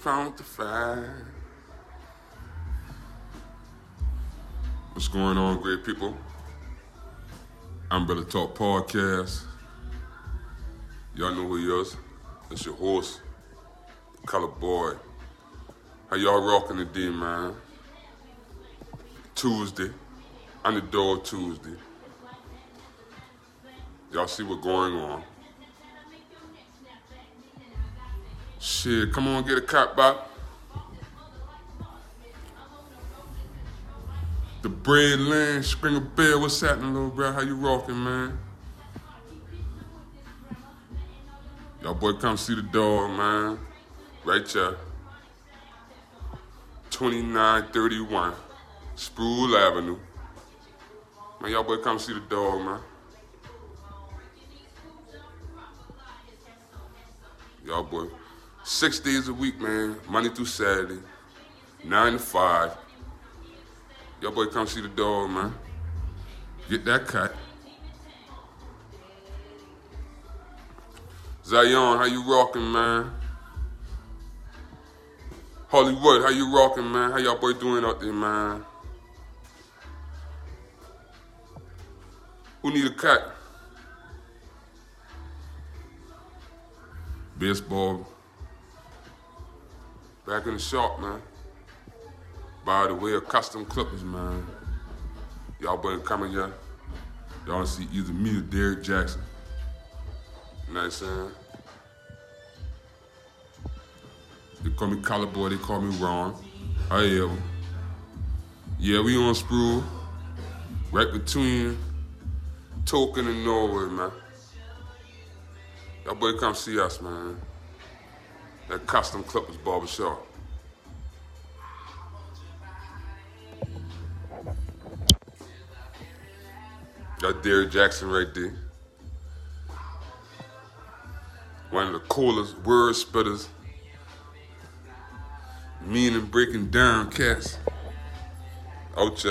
found the fire. What's going on, great people? I'm Umbrella Talk Podcast. Y'all know who he is. It's your horse, Color Boy. How y'all rocking today, man? Tuesday, Underdog Tuesday. Y'all see what's going on. Shit, come on, get a cop back. The bread land, Springer Bell, what's happening, little bro? How you rocking, man? Y'all boy come see the dog, man. Right here. 2931 Sproul Avenue. Man, y'all boy come see the dog, man. Y'all boy. Six days a week, man. Monday through Saturday. Nine to five. Y'all boy come see the dog, man. Get that cut. Zion, how you rocking, man? Hollywood, how you rocking, man? How y'all boy doing out there, man? Who need a cut? Baseball. Back in the shop, man. By the way of custom clippers, man. Y'all boy coming here. Y'all see either me or Derrick Jackson. You know what I'm saying? They call me Collar Boy, they call me Ron. I am. Yeah, we on Sproul. Right between Token and Norwood, man. Y'all boy come see us, man. That custom Clippers barbershop. Got Derrick Jackson right there. One of the coolest word spitters, meaning breaking down cats. Out.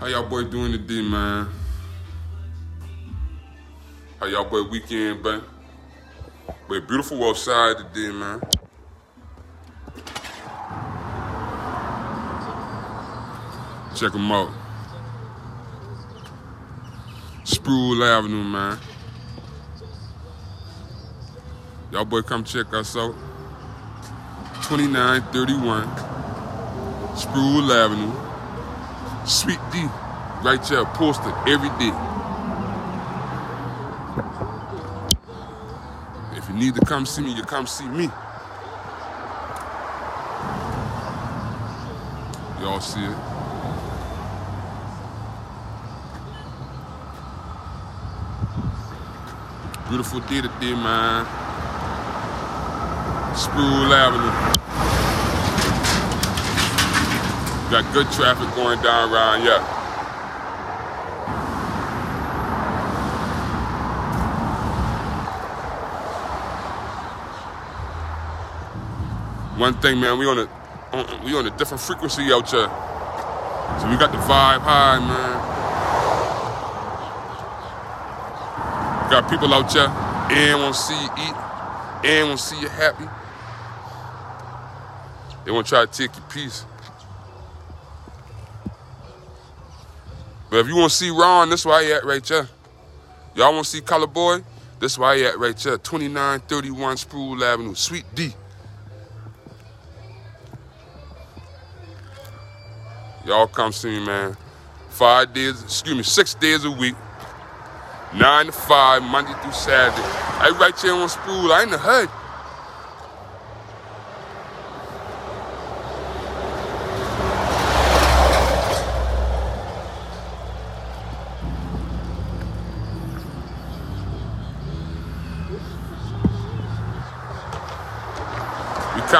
How y'all boy doing today, man? How y'all boy weekend been? But beautiful outside today, man. Check them out. Sproul Avenue, man. Y'all boy come check us out. 2931 Sproul Avenue. Suite D, right there, posted every day. If you need to come see me, you come see me. Y'all see it? Beautiful day today, man. Sproul Avenue. Got good traffic going down around here. One thing, man, we on a on, we on a different frequency out here. So we got the vibe high, man. Got people out here and want to see you eat, and want to see you happy. They want to try to take your piece. But if you want to see Ron, this why he at right here. Y'all want to see Color Boy? This why he at right here. 2931 Sproul Avenue, Suite D. Y'all come see me, man. Five days, excuse me, six days a week. Nine to five, Monday through Saturday. I right here on Sproul. I in the hood.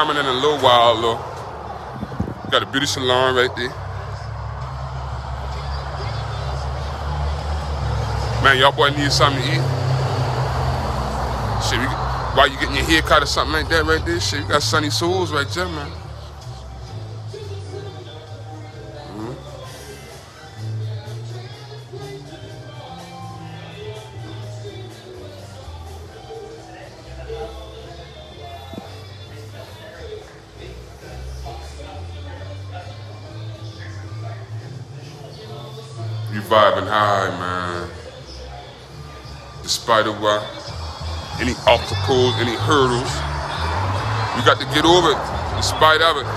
Coming in a little while, though. Got a beauty salon right there. Man, y'all boy need something to eat. Shit, While you getting your hair cut or something like that right there, shit, you got sunny souls right there, man. You vibing high, man. Despite of what, any obstacles, any hurdles, you got to get over it, in spite of it.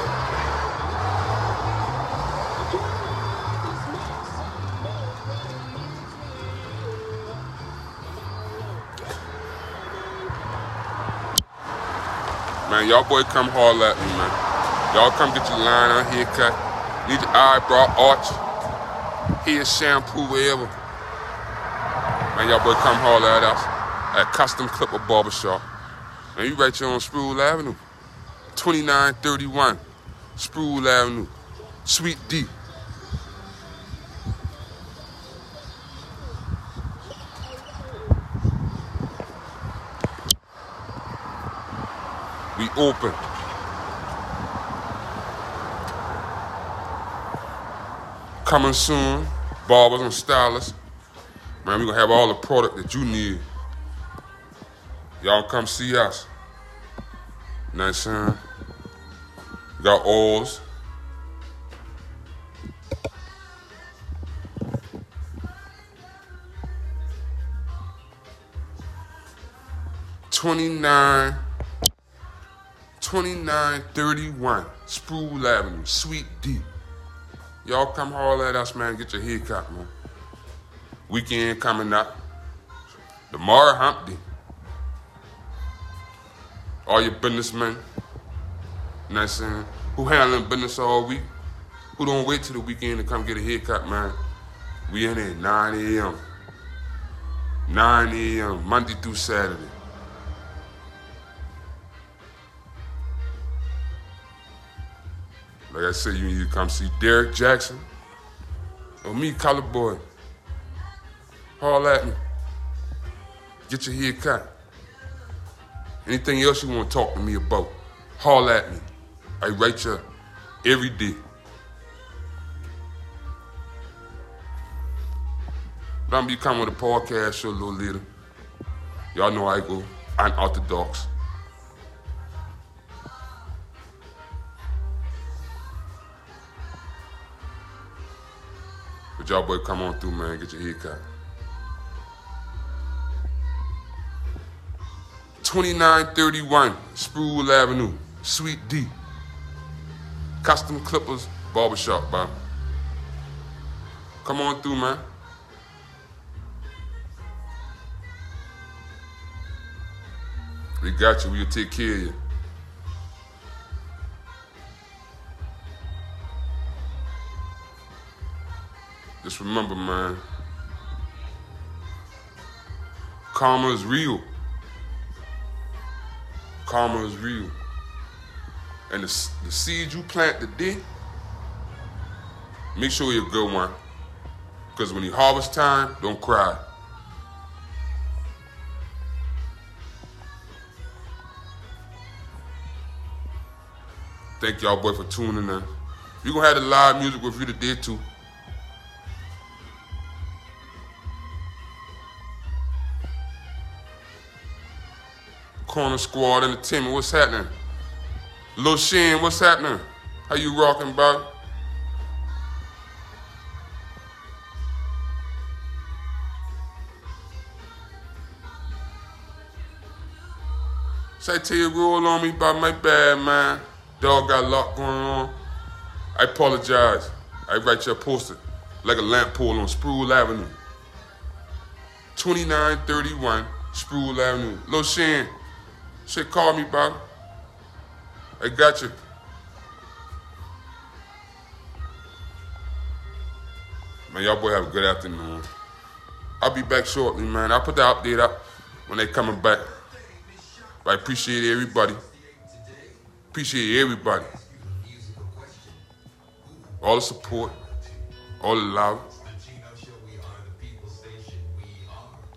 Man, y'all boy come haul at me, man. Y'all come get your line on haircut. Need your eyebrow arch hair shampoo, whatever. Man, y'all boy come haul at us at Custom Clipper Barbershop. Man, you right here on Sproul Avenue. 2931 Sproul Avenue. Suite D. We open. Coming soon, barbers and stylists. Man, we're gonna have all the product that you need. Y'all come see us. Nice saying? We got oils. Twenty-nine, twenty-nine thirty-one, Sproul Avenue, Suite D. Y'all come haul at us, man. Get your hair cut, man. Weekend coming up. Tomorrow, hump day. All your businessmen, you know what I'm saying? Who handling business all week? Who don't wait till the weekend to come get a haircut, man? We in there 9 a.m. 9 a.m. Monday through Saturday. Like I said, you need to come see Derek Jackson or me, Color Boy. Haul at me. Get your hair cut. Anything else you want to talk to me about, haul at me. I write you every day. But I'm be coming with a podcast show a little later. Y'all know I go I'm unorthodox. Y'all boy come on through, man, get your hair cut. 2931 Sproul Avenue, Suite D. Custom Clippers Barbershop, Bob. Come on through, man. We got you. We'll take care of you. Just remember, man. Karma is real. Karma is real. And the, the seed you plant today, make sure you're a good one. Because when you harvest time, don't cry. Thank y'all boy for tuning in. You're gonna have the live music with you today too. Corner Squad Entertainment, what's happening? Lil Shin, what's happening? How you rocking, bro? Say to you roll on me by my bad man. Dog got a lot going on. I apologize. I write you a poster like a lamp pole on Sproul Avenue. 2931 Sproul Avenue. Lil Shin, shit, call me, bro. I got you. Man, y'all boy have a good afternoon. I'll be back shortly, man. I'll put the update up when they coming back. But I appreciate everybody. Appreciate everybody. All the support, all the love.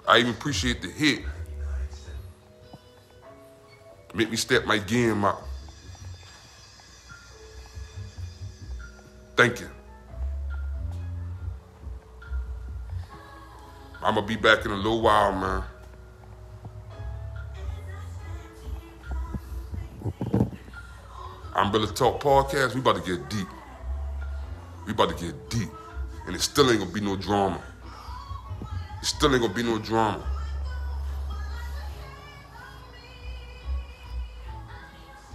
I even appreciate the hit. Make me step my game up. Thank you. I'm gonna be back in a little while, man. I'm Umbrella Talk Podcast. We about to get deep. We about to get deep. And it still ain't gonna be no drama. It still ain't gonna be no drama.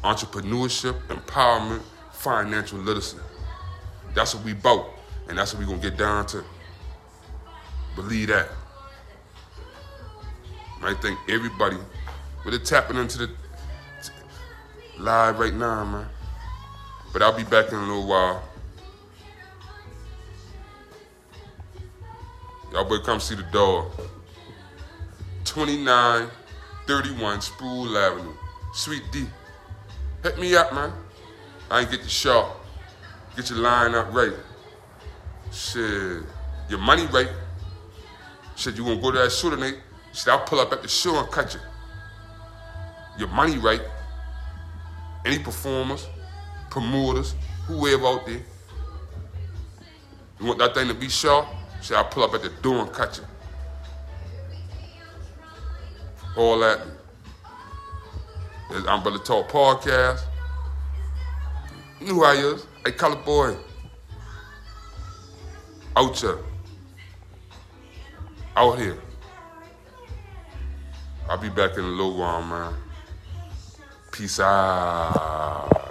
Entrepreneurship, empowerment, financial literacy. That's what we bout. And that's what we're gonna get down to. Believe that. I think everybody, with it tapping into the live right now, man. But I'll be back in a little while. Y'all better come see the dog. 2931 Sproul Avenue. Suite D. Hit me up, man. I ain't get the shot. Get your line up right. Shit. Your money right. Shit, you gonna go to that shooter, Nate? Shit, I'll pull up at the show and cut you. Your money right. Any performers, promoters, whoever out there. You want that thing to be sharp? Shit, I'll pull up at the door and cut you. All that. There's Umbrella Talk Podcast. You know who I. Hey, color boy. Out here. Out here. I'll be back in a little while, man. Peace out.